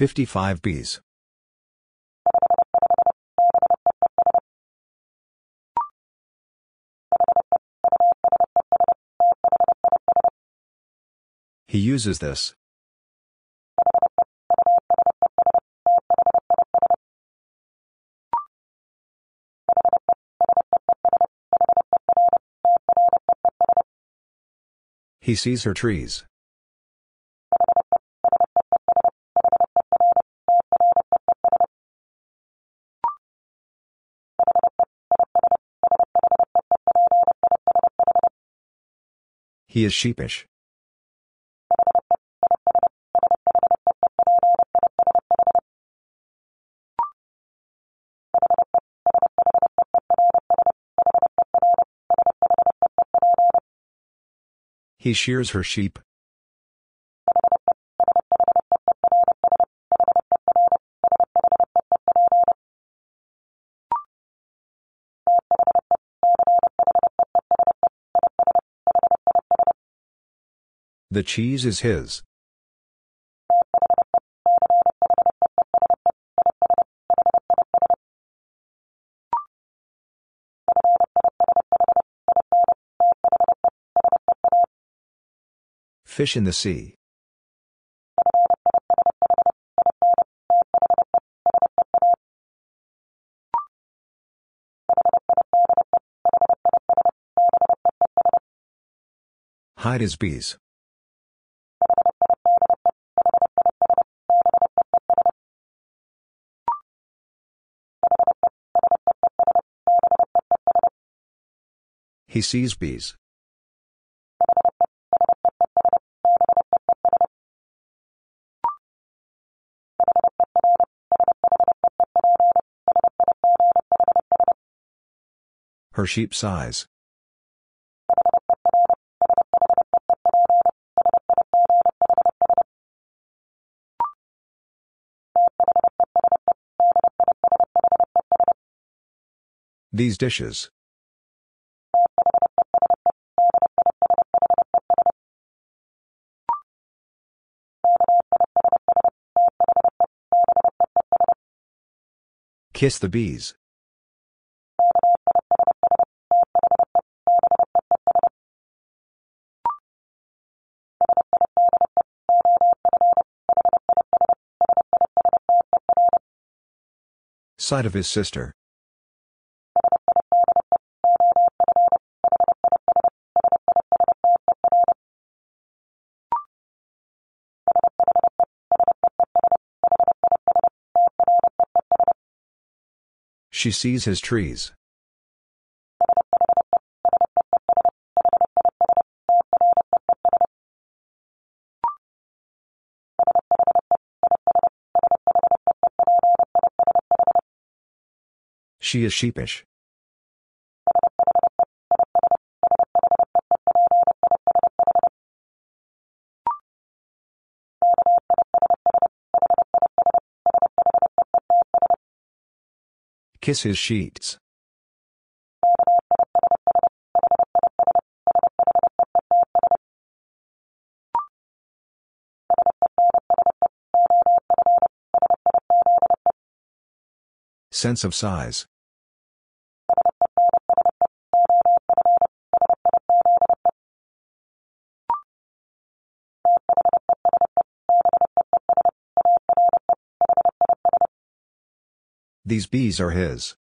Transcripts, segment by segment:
55 bees. He uses this. He sees her trees. He is sheepish. He shears her sheep. The cheese is his. Fish in the sea. Hide his bees. He sees bees. Her sheep sighs. These dishes. Kiss the bees. Side of his sister. She sees his trees. She is sheepish. Kiss his sheets. Sense of size. These bees are his.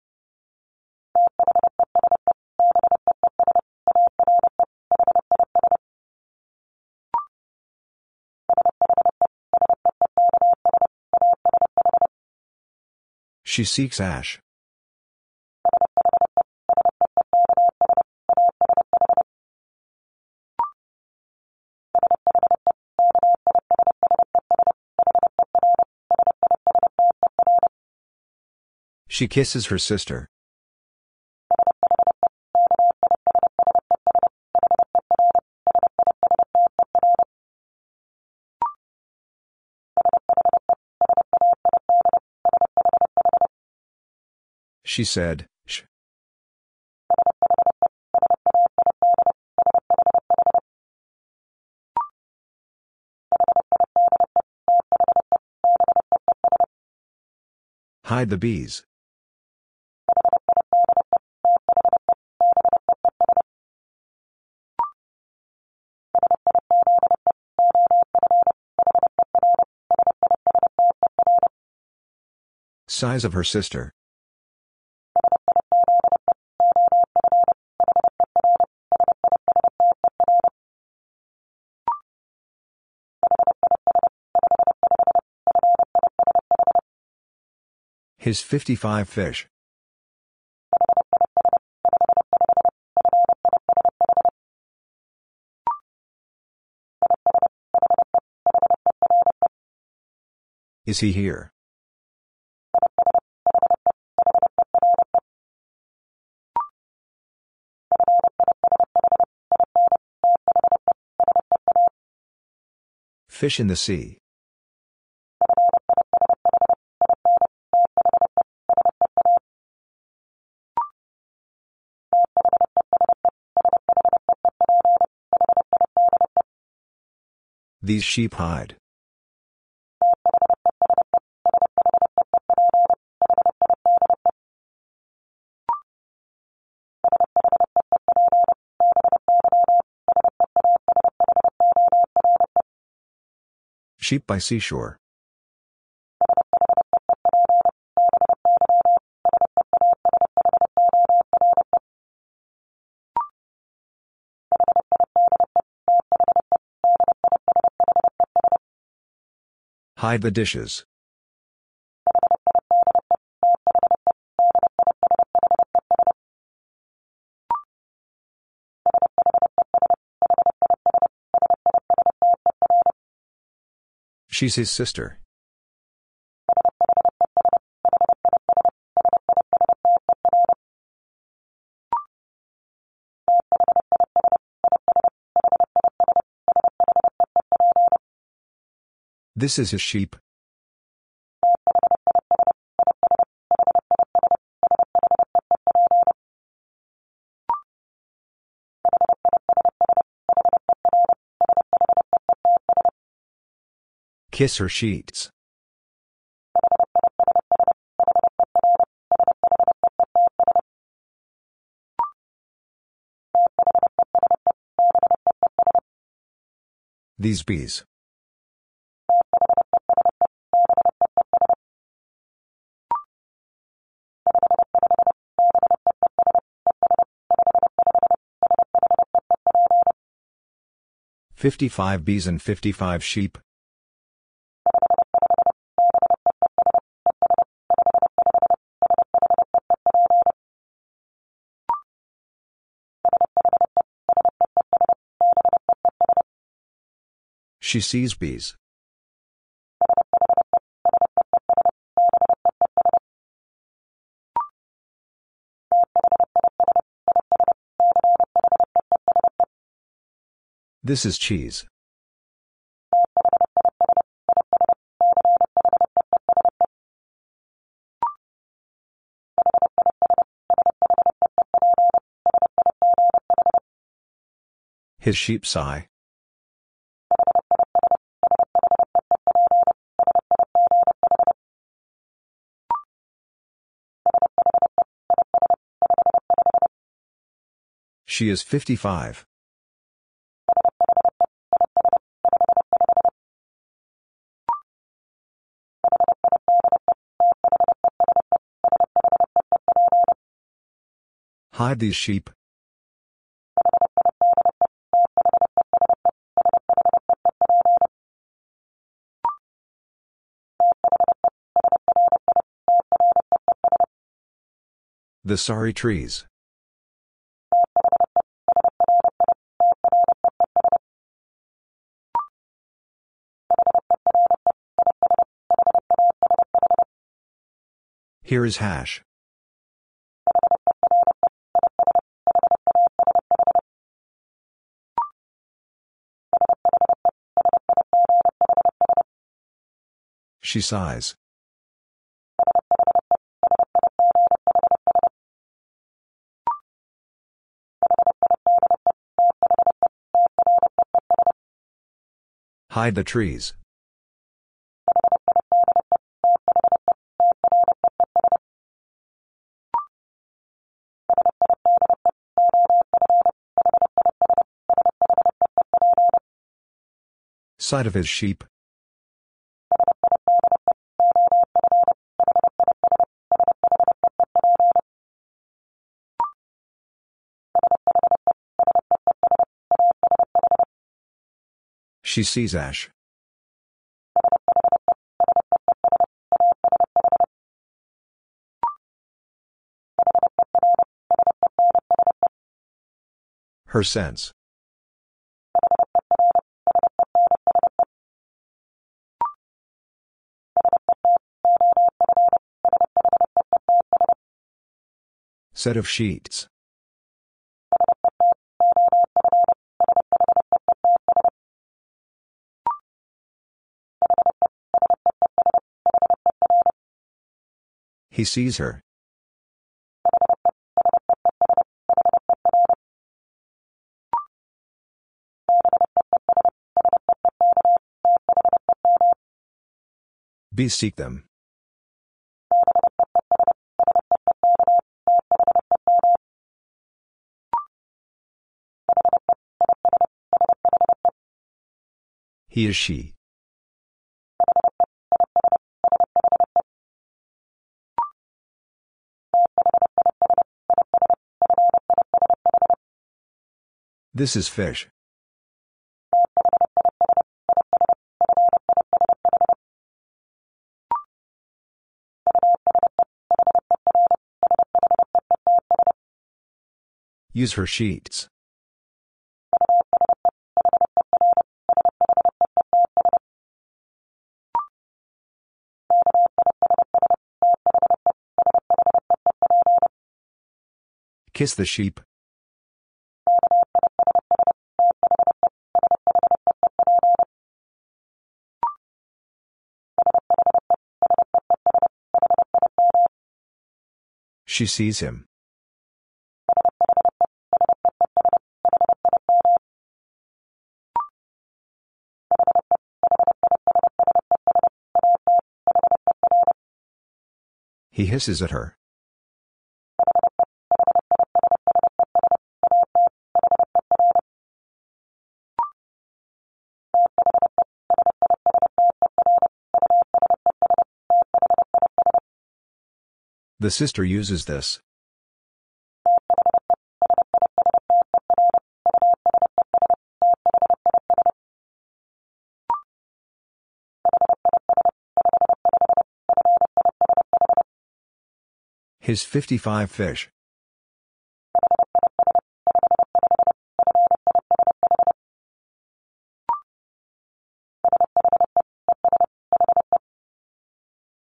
She seeks ash. She kisses her sister. She said, Shh. Hide the bees. Size of her sister. His 55 fish. Is he here? Fish in the sea. These sheep hide. Sheep by seashore. Hide the dishes. She's his sister. This is his sheep. Kiss her sheets. These bees. Fifty-five bees and fifty-five sheep. She sees bees. This is cheese. His sheep sigh. She is 55. Hide these sheep. The sorry trees. Here is hash. She sighs. Hide the trees. Side of his sheep. She sees Ash. Her sense. Set of sheets. He sees her. Be seek them. He is she. This is fish. Use her sheets. Kiss the sheep. She sees him. He hisses at her. The sister uses this. His 55 fish.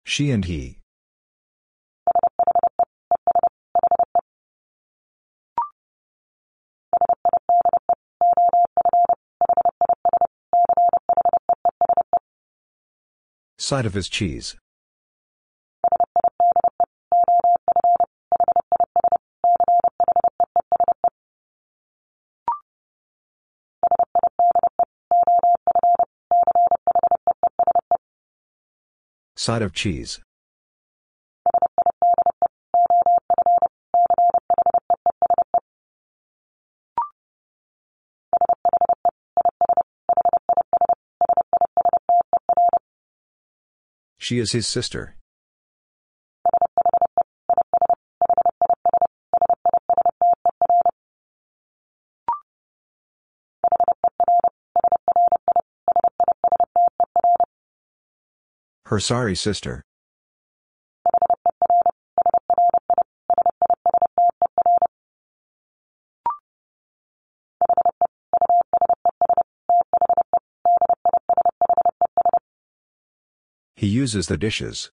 She and he. Side of his cheese. Side of cheese. She is his sister. Her sorry sister. He uses the dishes.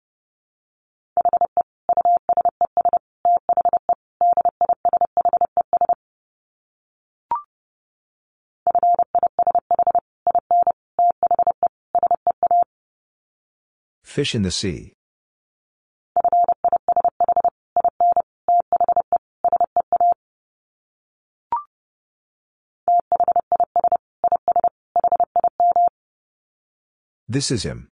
Fish in the sea. This is him.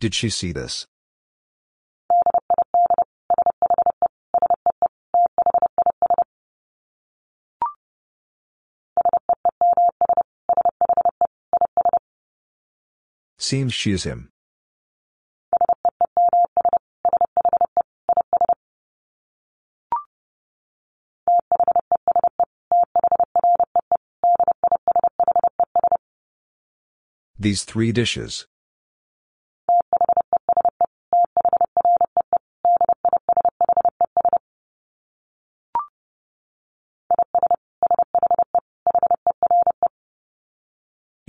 Did she see this? Seems she is him. These three dishes.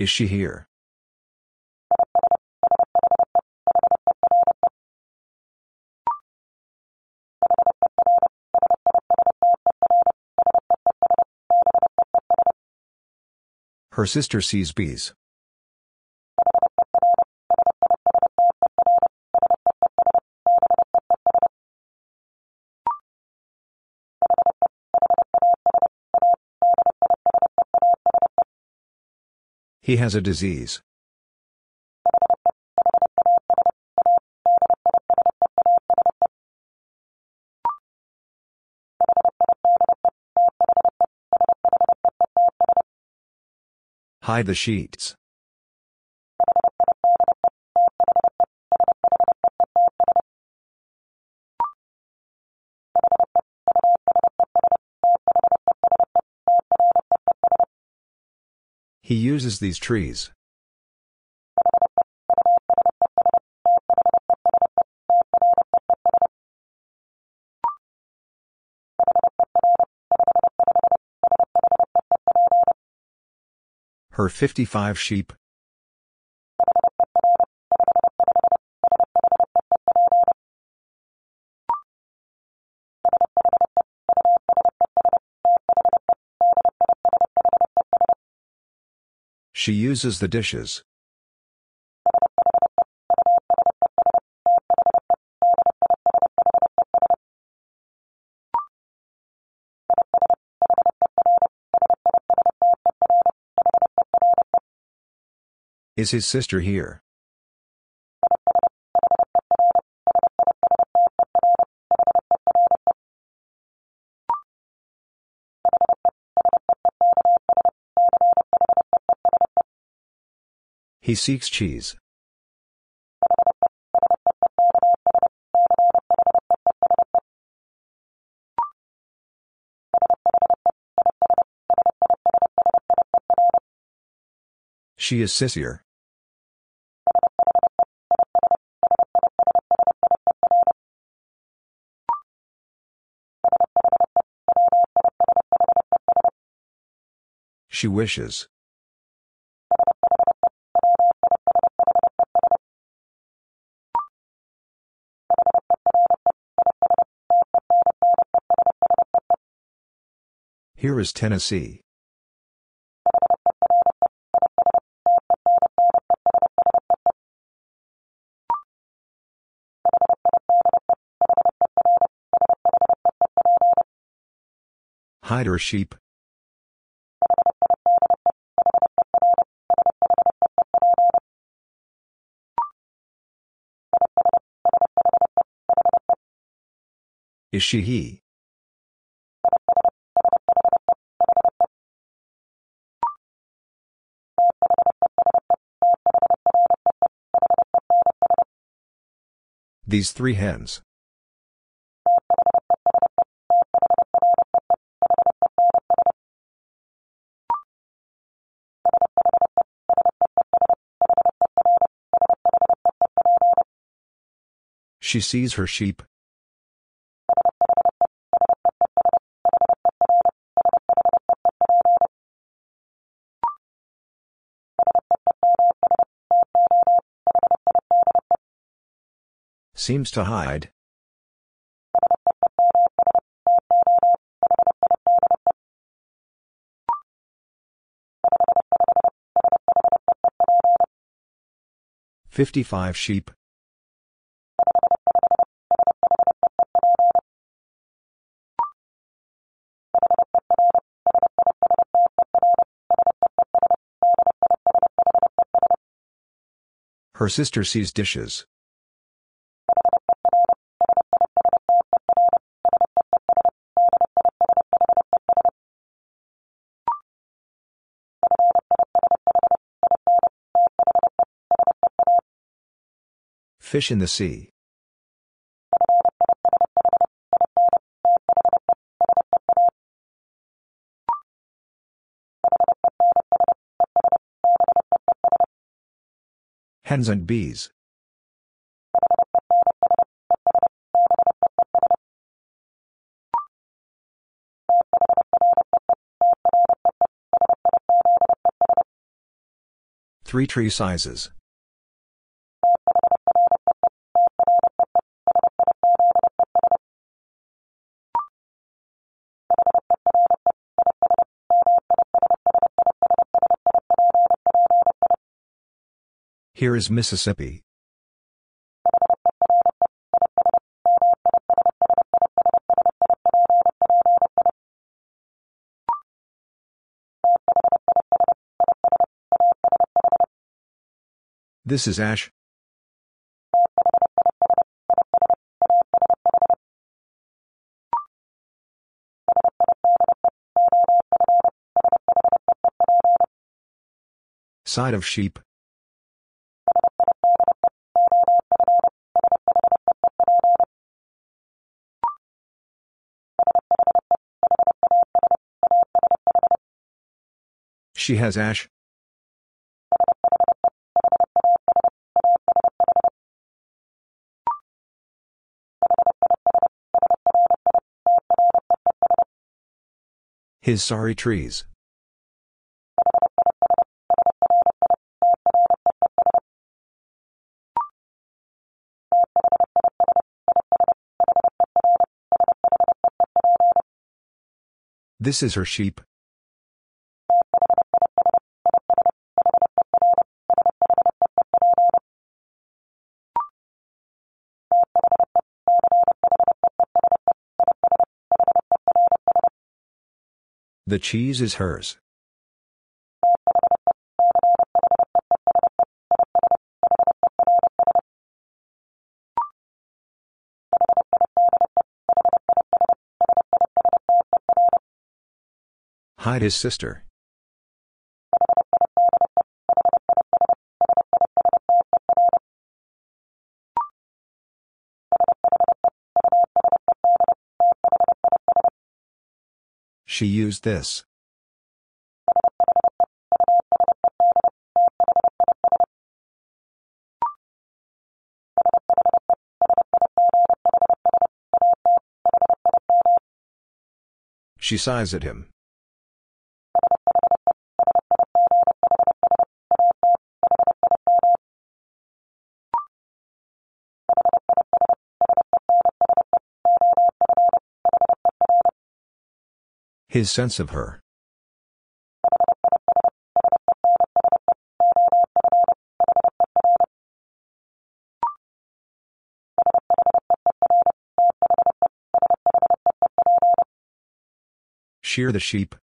Is she here? Her sister sees bees. He has a disease. Hide the sheets. He uses these trees. Her 55 sheep. She uses the dishes. Is his sister here? He seeks cheese. She is sissier. She wishes. Here is Tennessee. Hide her sheep. Is she he? These three hens. She sees her sheep. Seems to hide. Fifty-five sheep. Her sister sees dishes. Fish in the sea. Hens and bees. Three tree sizes. Here is Mississippi. This is Ash. Side of sheep. She has ash. His sorry trees. This is her sheep. The cheese is hers. Hide his sister. She used this. She sighs at him. His sense of her. Shear the sheep.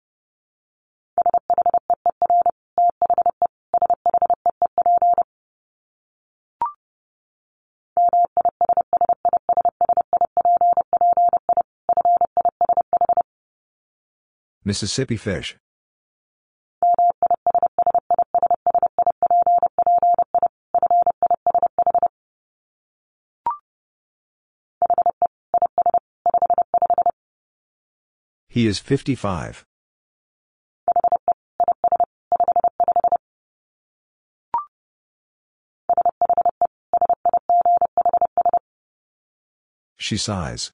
Mississippi fish. He is 55. She sighs.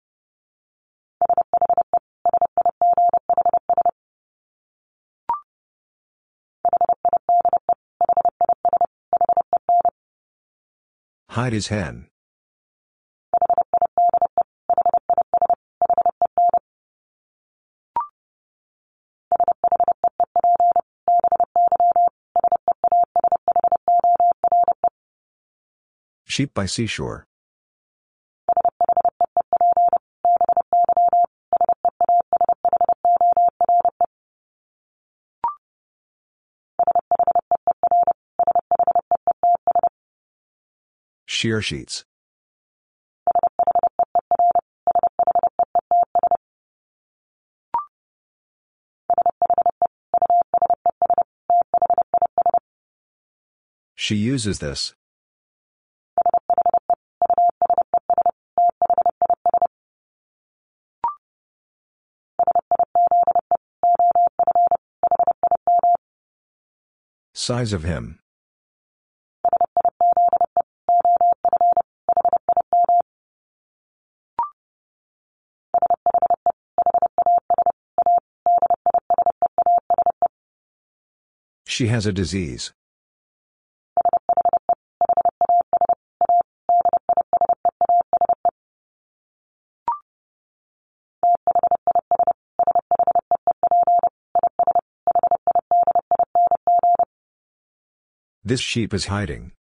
Hide his hen. Sheep by seashore. shear sheets. She uses this. Size of him. She has a disease. This sheep is hiding.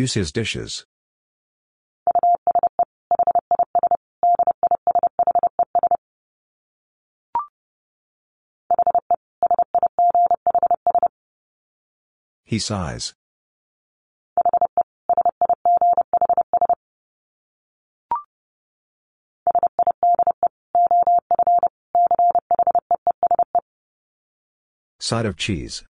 Use his dishes. He sighs. Side of cheese.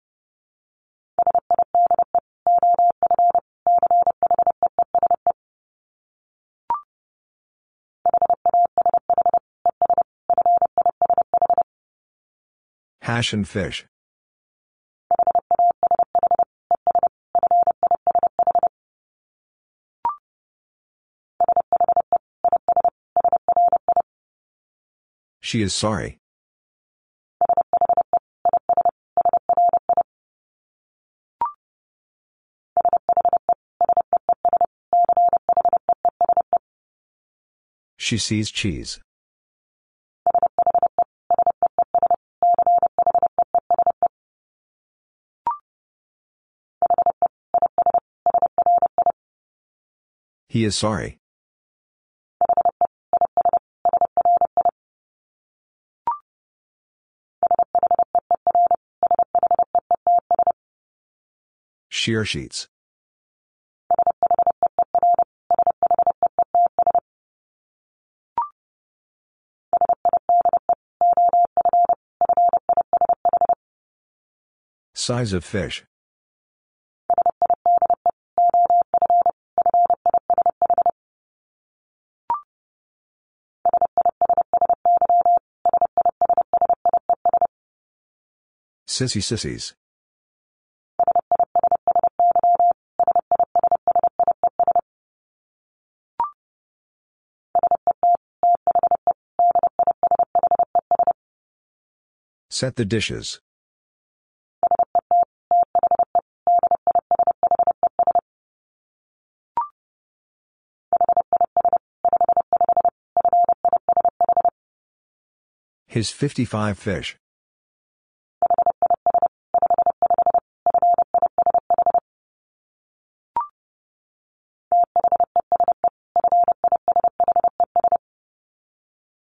Hash and fish. She is sorry. She sees cheese. He is sorry. Shear sheets. Size of fish. Sissy sissies. Set the dishes. His 55 fish.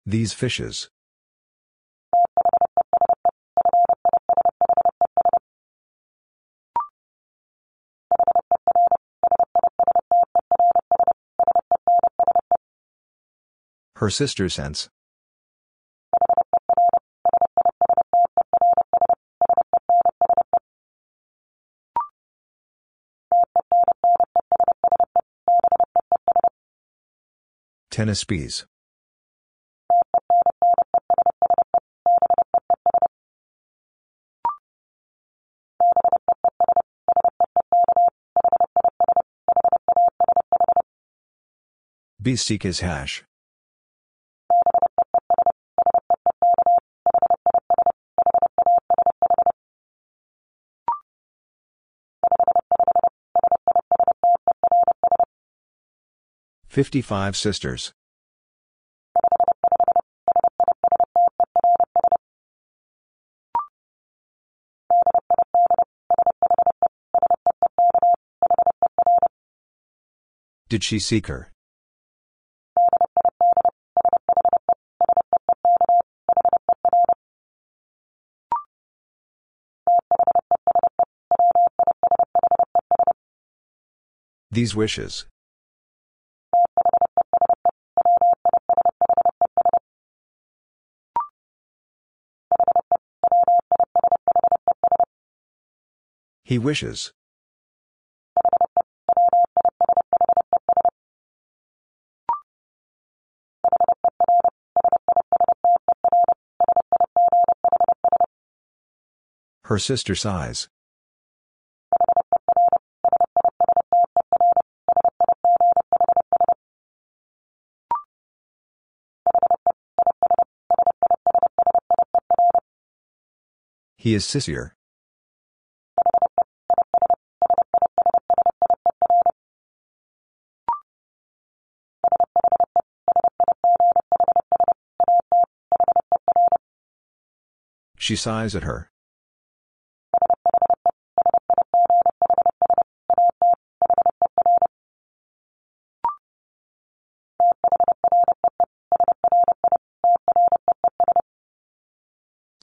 These fishes. Her sister sense. Tennis bees. Seek his hash. Fifty-five sisters. Did she seek her? These wishes. He wishes. Her sister sighs. He is sissier. She sighs at her.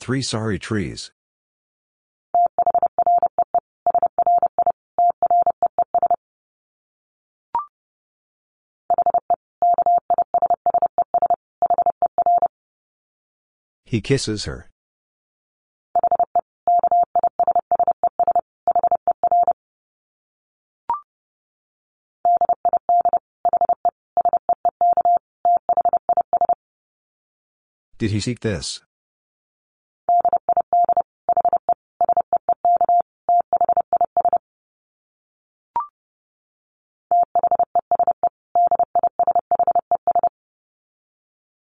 Three sorry trees. He kisses her. Did he seek this?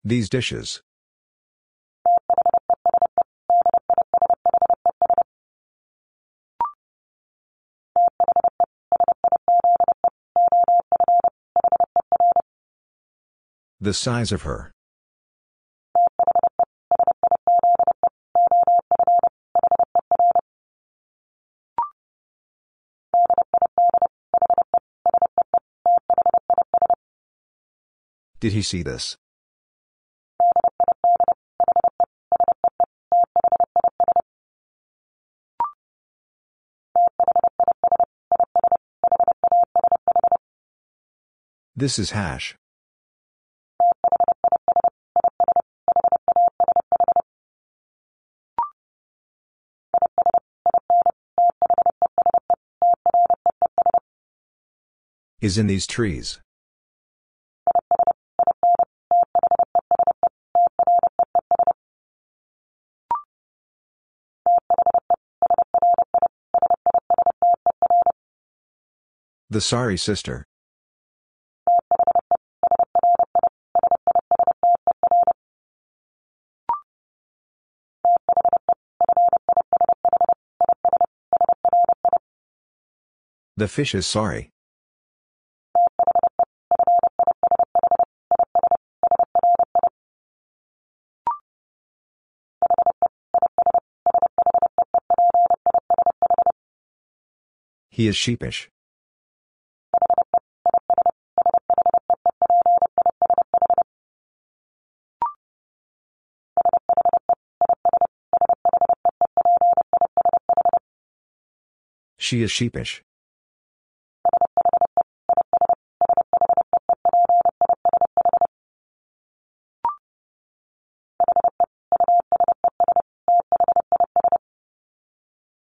These dishes. The size of her. Did he see this? This is hash. Is in these trees. The sorry sister. The fish is sorry. He is sheepish. She is sheepish.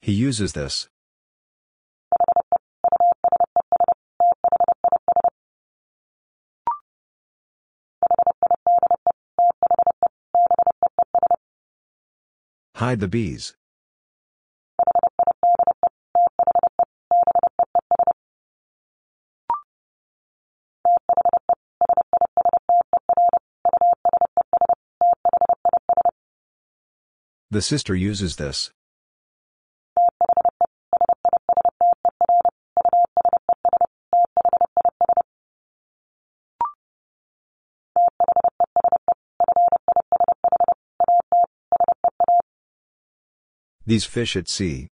He uses this. Hide the bees. The sister uses this. These fish at sea.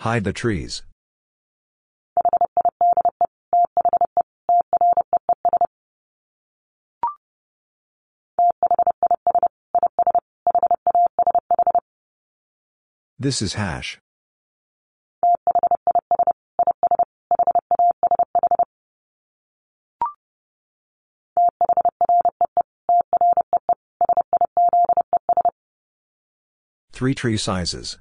Hide the trees. This is hash. Three tree sizes.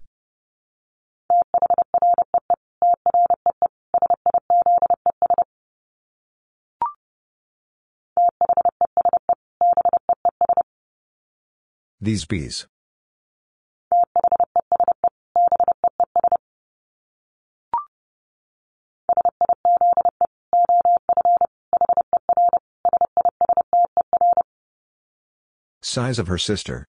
These bees. Size of her sister.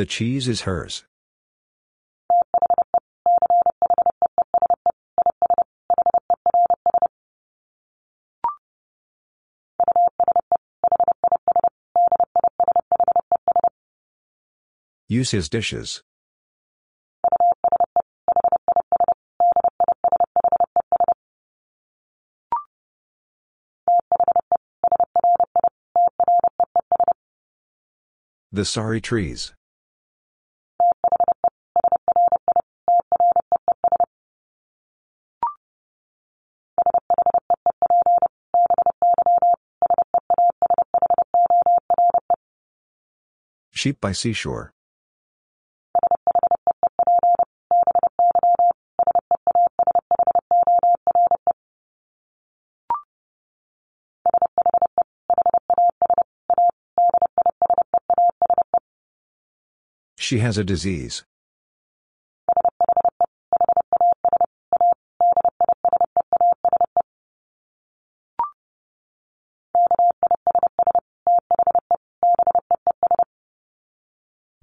The cheese is hers. Use his dishes. The sorry trees. Sheep by seashore. She has a disease.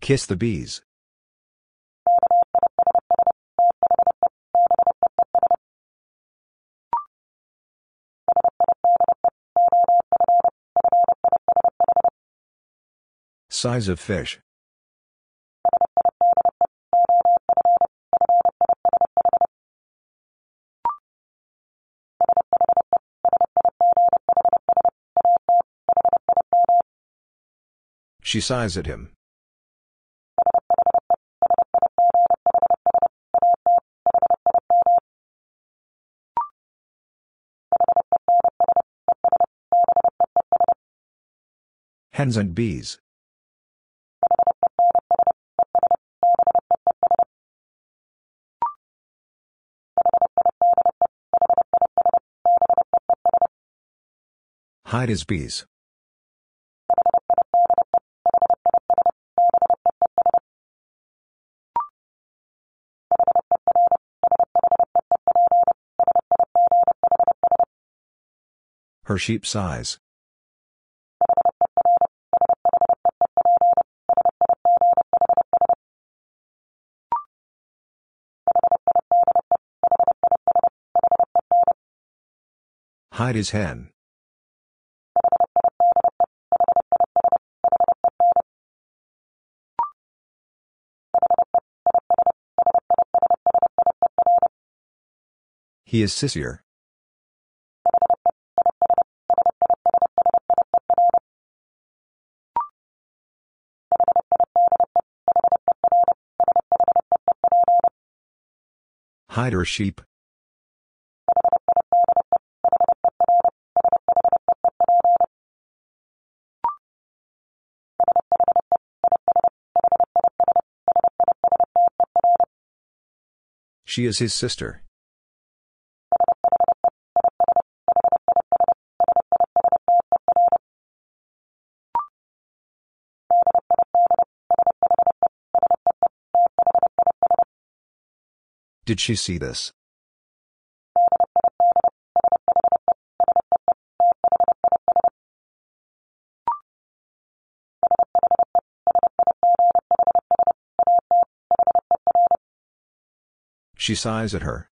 Kiss the bees. Size of fish. She sighs at him. Hens and bees. Hide his bees. Her sheep sighs. Hide his hen. He is sissier. Hide her sheep. She is his sister. Did she see this? She sighs at her.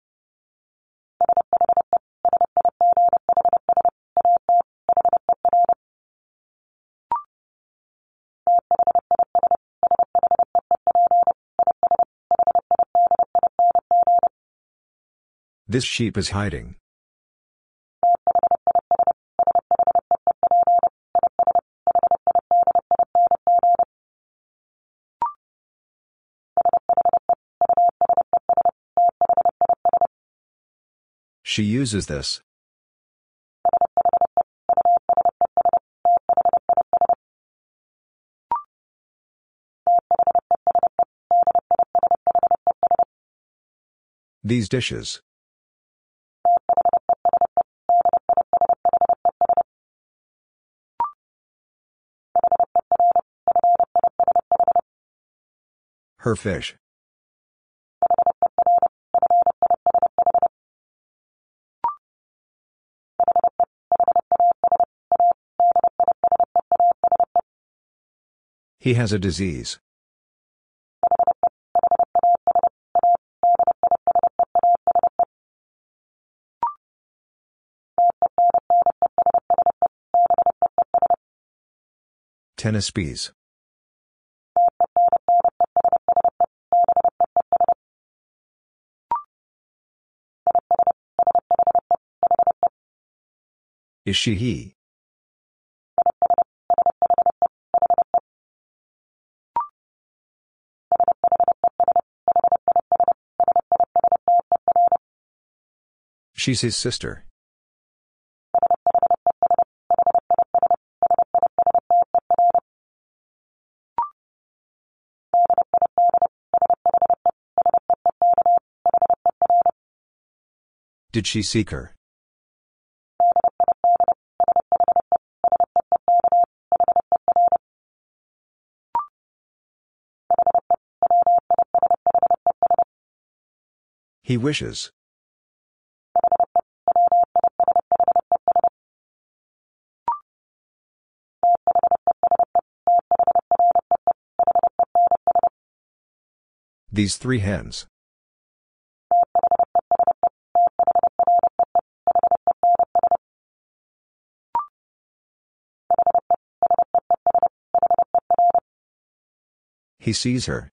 This sheep is hiding. She uses this. These dishes. Her fish. He has a disease. Tennis bees. Is she he? She's his sister. Did she seek her? He wishes. These three hens. He sees her.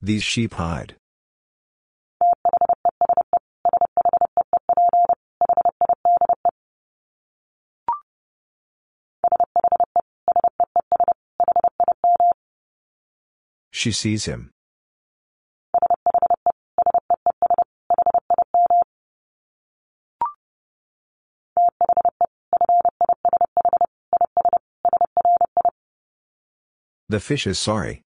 These sheep hide. She sees him. The fish is sorry.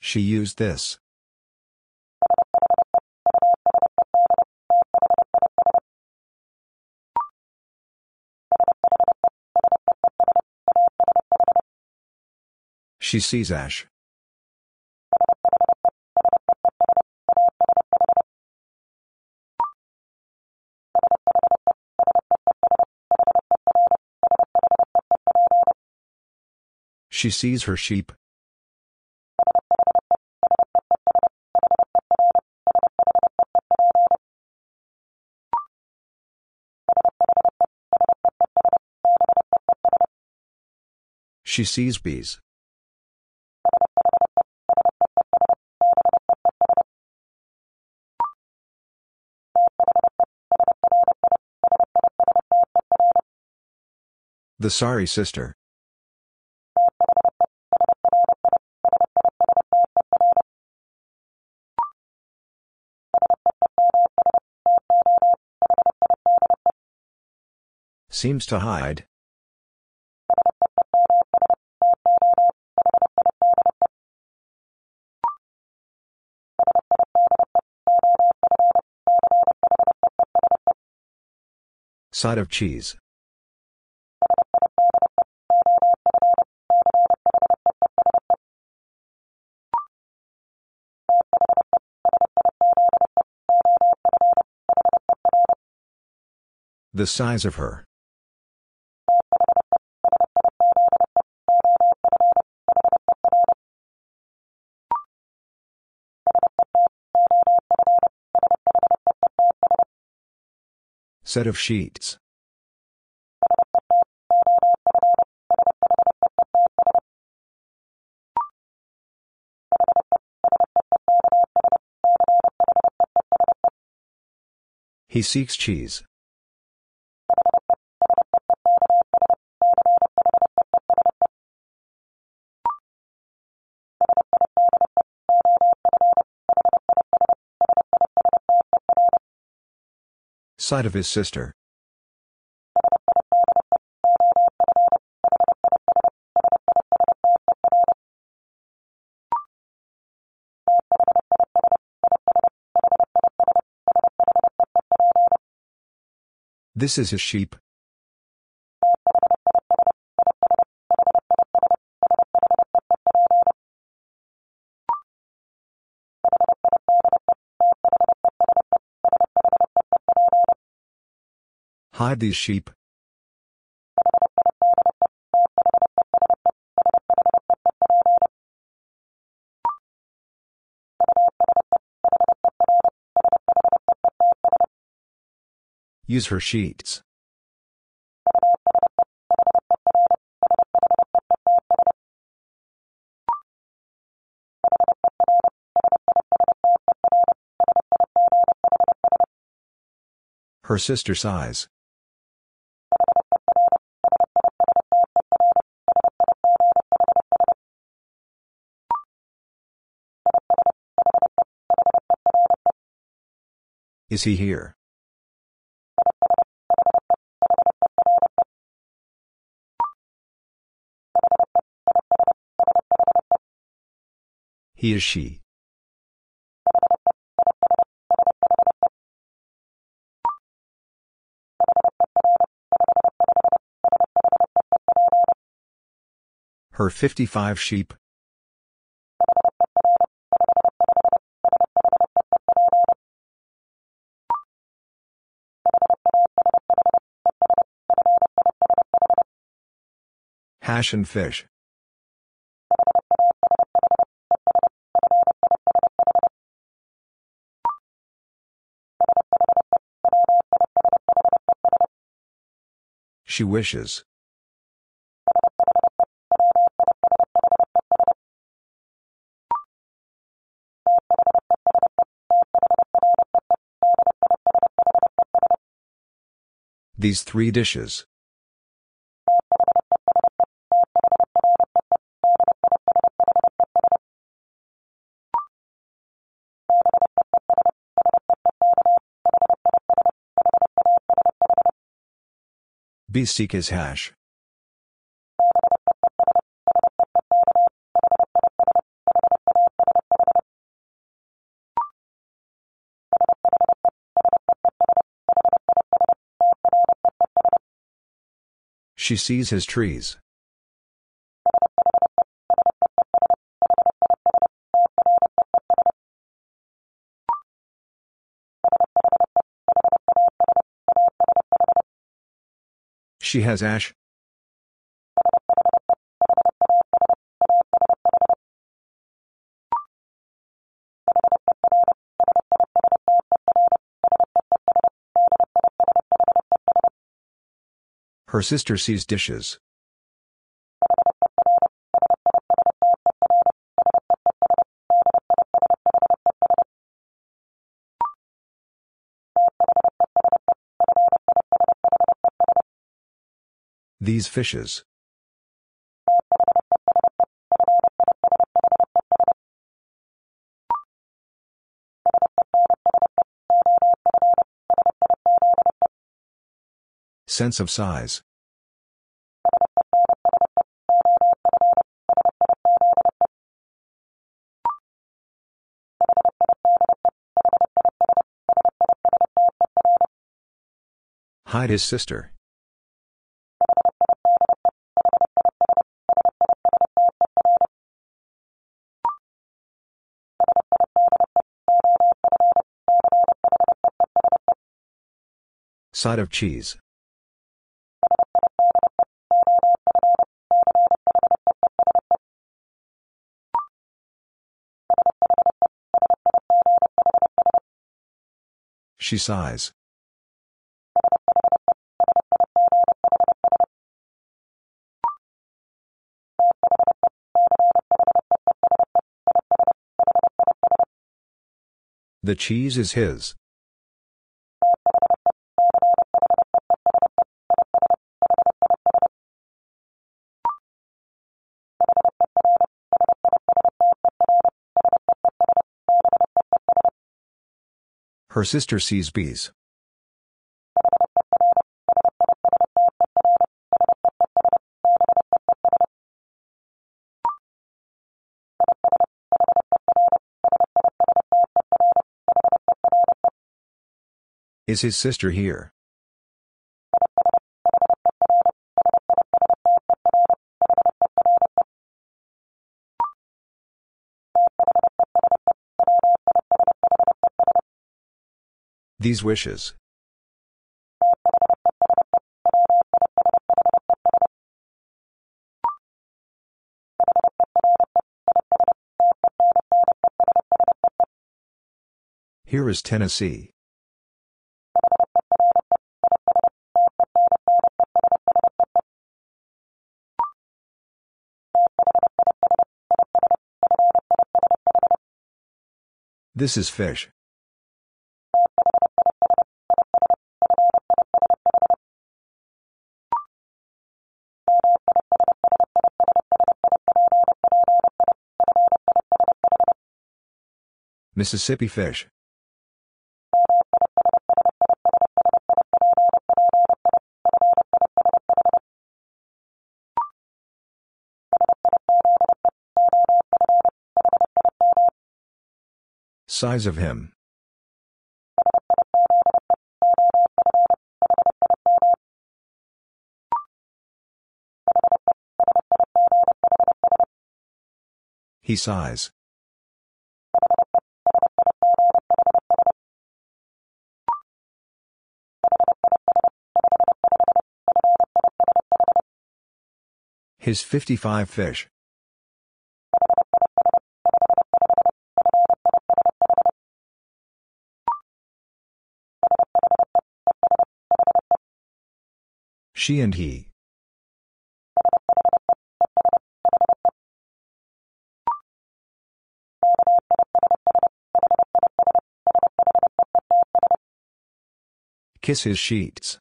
She used this. She sees ash. She sees her sheep. She sees bees. The sorry sister. Seems to hide. Side of cheese. The size of her. Set of sheets. He seeks cheese. Side of his sister. This is his sheep. Hide these sheep. Use her sheets. Her sister sighs. Is he here? He is she. Her 55 sheep. And fish. She wishes. These three dishes. B seek his hash. She sees his trees. She has ash. Her sister sees dishes. These fishes. Sense of size. Hide his sister. Side of cheese. She sighs. The cheese is his. Her sister sees bees. Is his sister here? These wishes. Here is Tennessee. This is fish. Mississippi fish. Size of him. He sighs. His 55 fish. She and he. Kiss his sheets.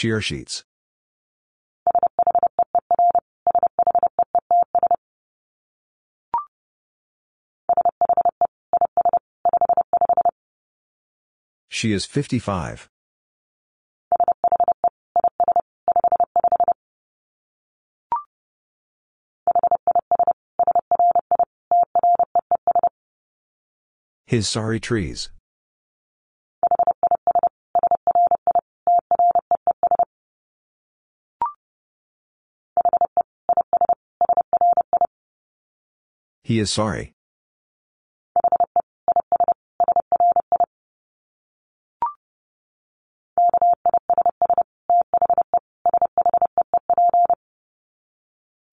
Shear sheets. She is 55. His sorry trees. He is sorry.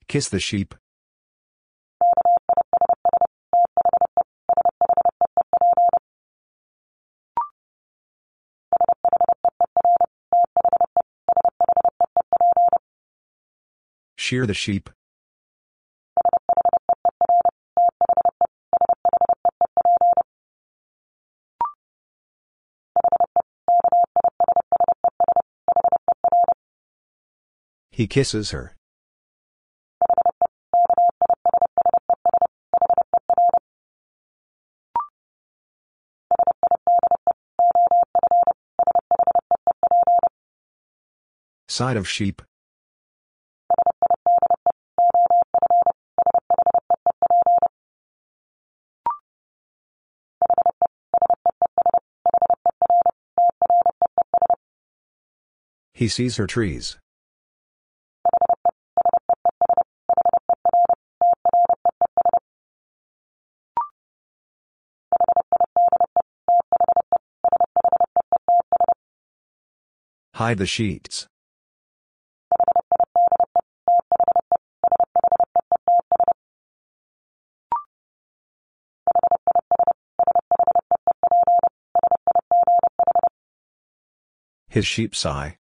Kiss the sheep. Shear the sheep. He kisses her. Side of sheep. He sees her trees. Hide the sheets. His sheep sigh.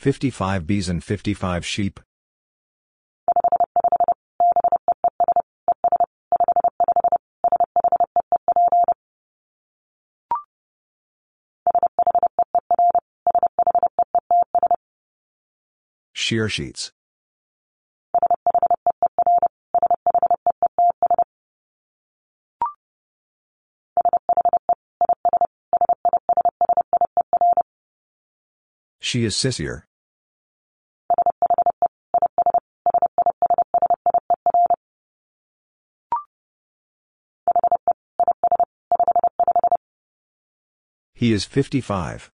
Fifty-five bees and fifty-five sheep. Shear sheets. She is sissier. He is 55.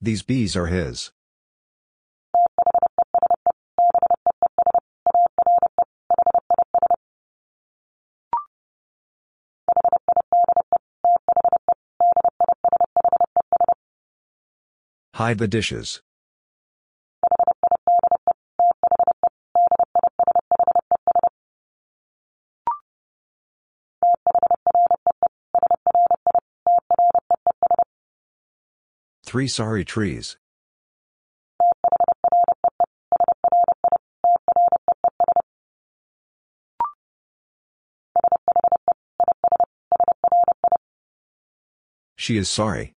These bees are his. Hide the dishes. Three sorry trees. She is sorry.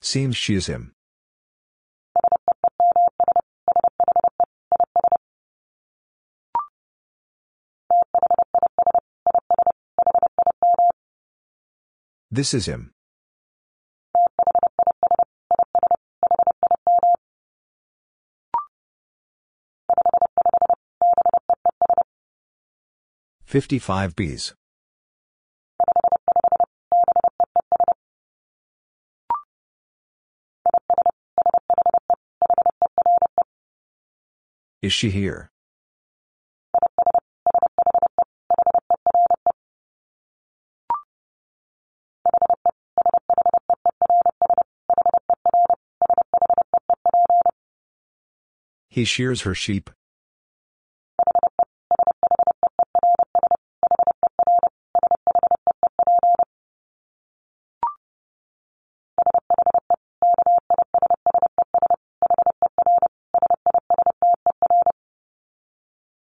Seems she is him. This is him. Fifty-five bees. Is she here? He shears her sheep.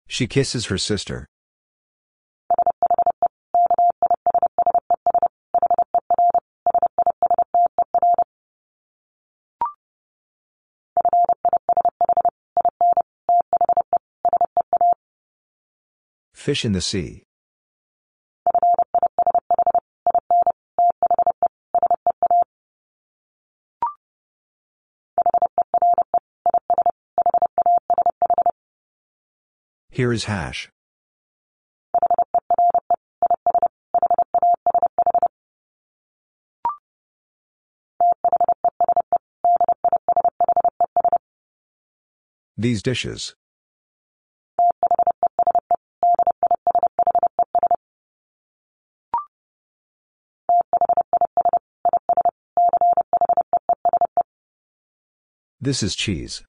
She kisses her sister. Fish in the sea. Here is hash. These dishes. This is cheese.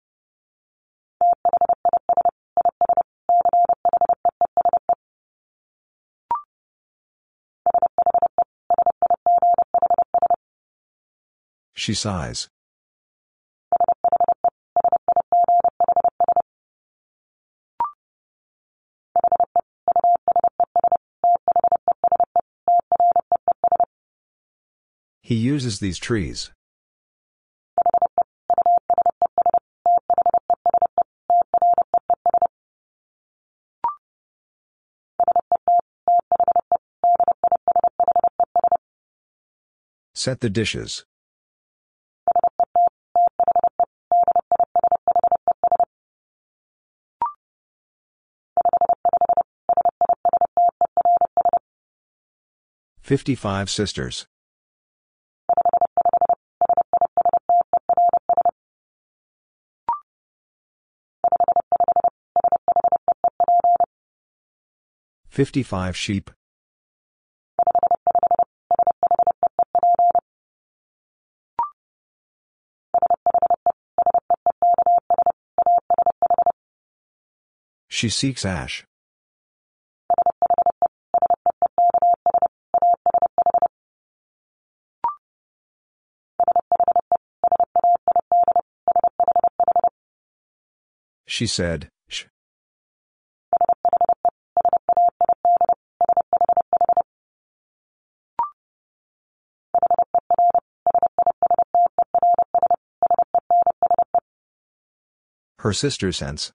She sighs. He uses these trees. Set the dishes. Fifty-five sisters. Fifty-five sheep. She seeks ash. She said, sh. Her sister sense.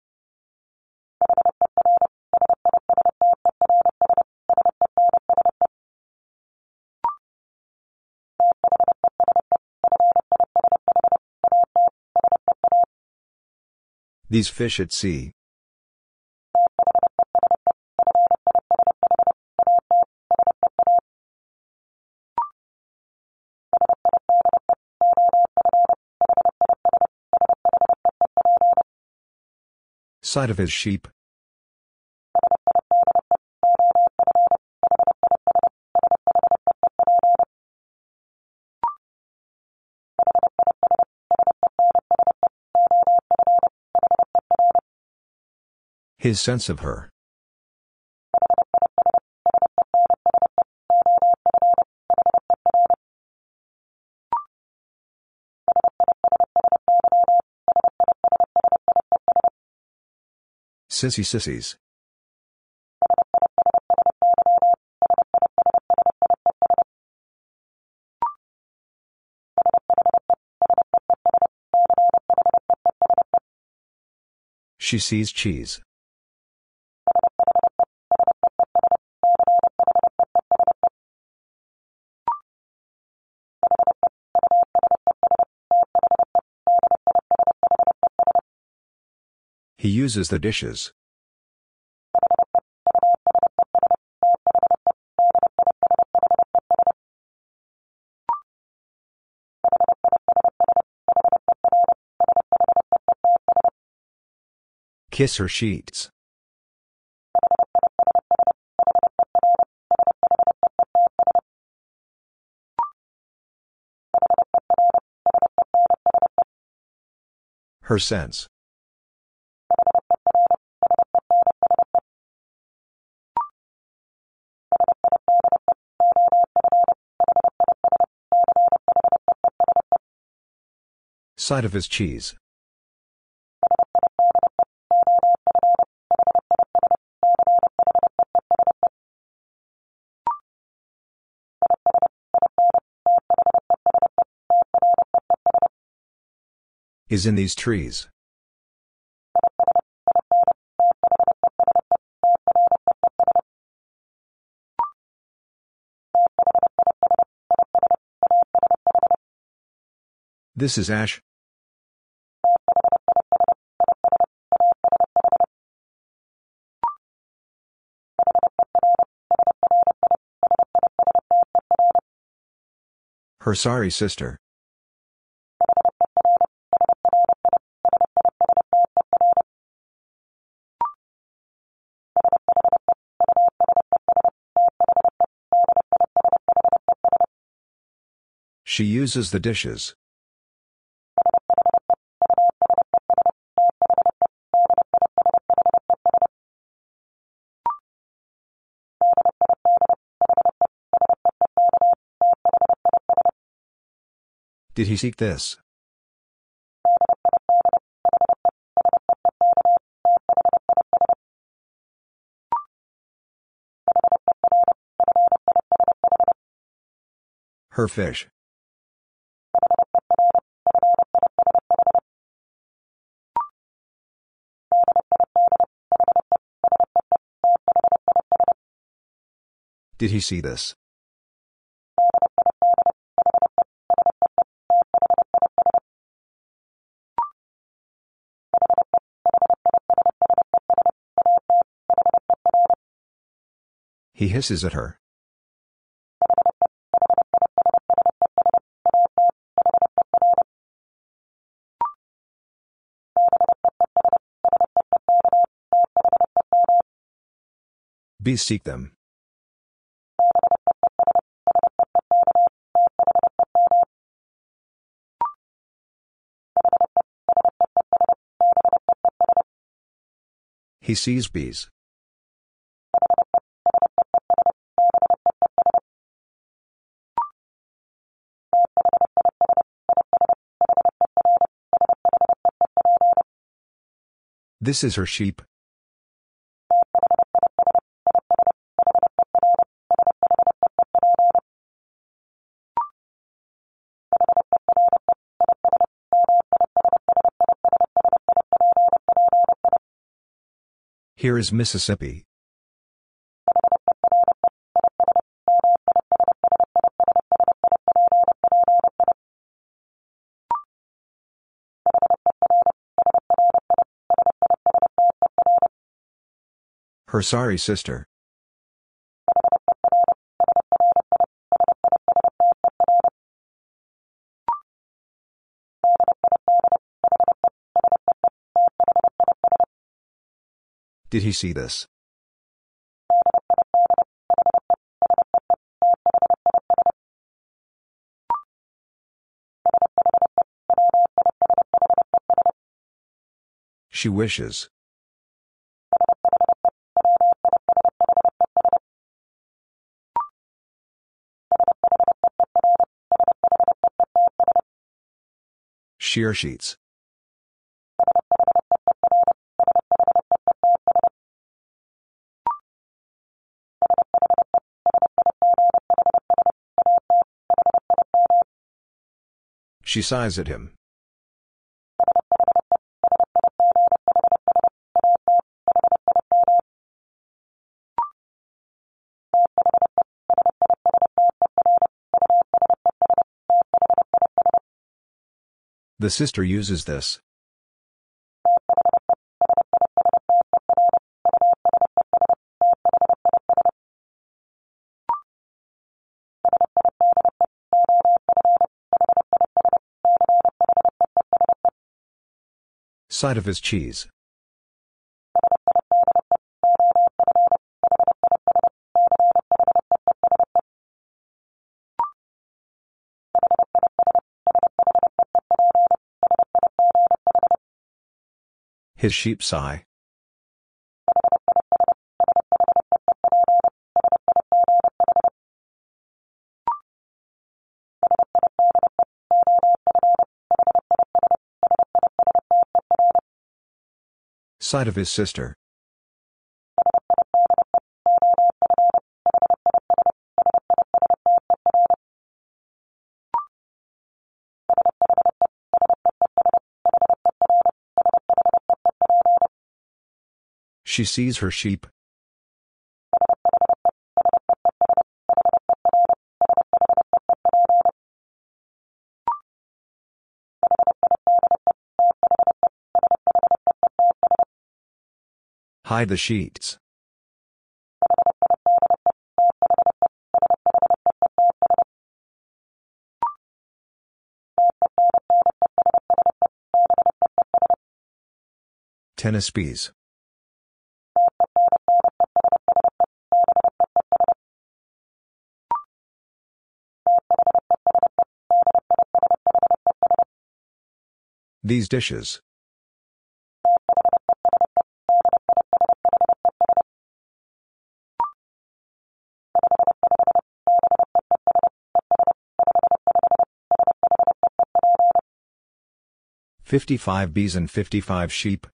These fish at sea. Side of his sheep. His sense of her. Sissy sissies. She sees cheese. He uses the dishes. Kiss her sheets. Her sense. Side of his cheese. Is in these trees. This is Ash. Her sorry sister. She uses the dishes. Did he seek this? Her fish. Did he see this? He hisses at her. Beseek them. He sees bees. This is her sheep. Here is Mississippi. Her sorry sister. Did he see this? She wishes. Shear sheets. She sighs at him. The sister uses this. Side of his cheese. His sheep sigh. Side of his sister. She sees her sheep. Hide the sheets. Tennis bees. These dishes. Fifty-five bees and fifty-five sheep.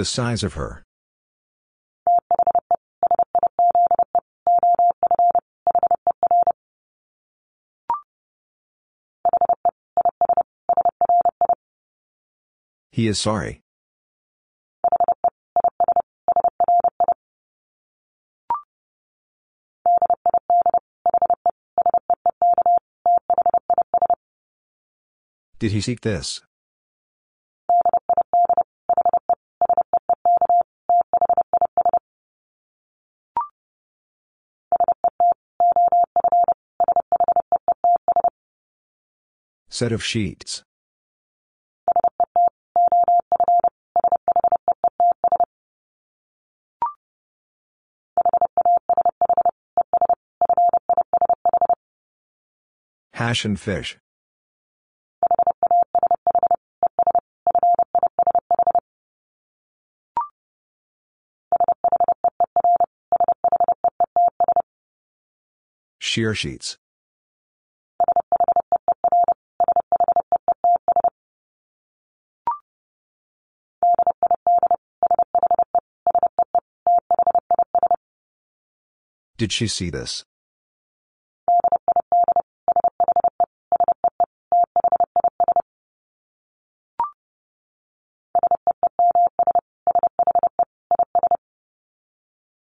The size of her. He is sorry. Did he seek this? Set of sheets. Hash and fish. Shear sheets. Did she see this?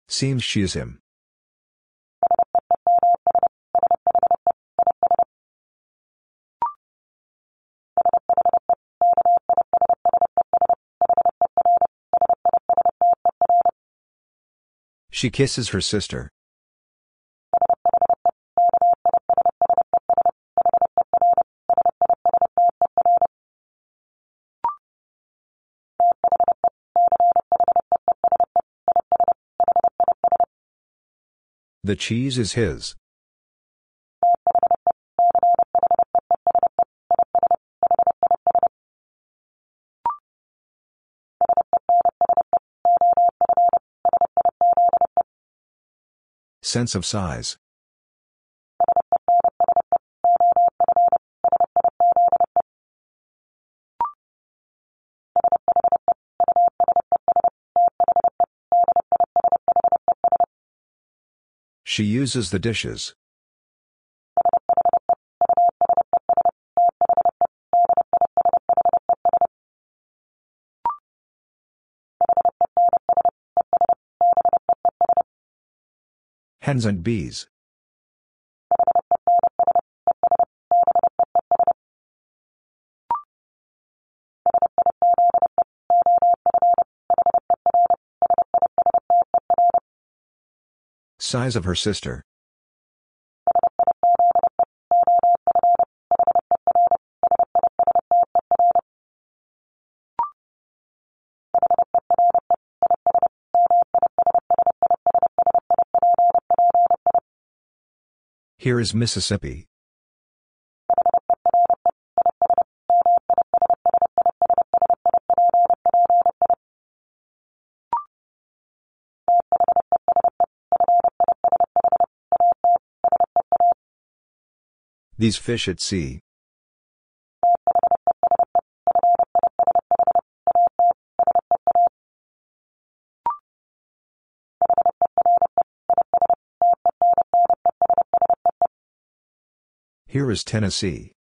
Seems she is him. She kisses her sister. The cheese is his. Sense of size. She uses the dishes. Hens and bees. Size of her sister. Here is Mississippi. These fish at sea. Here is Tennessee.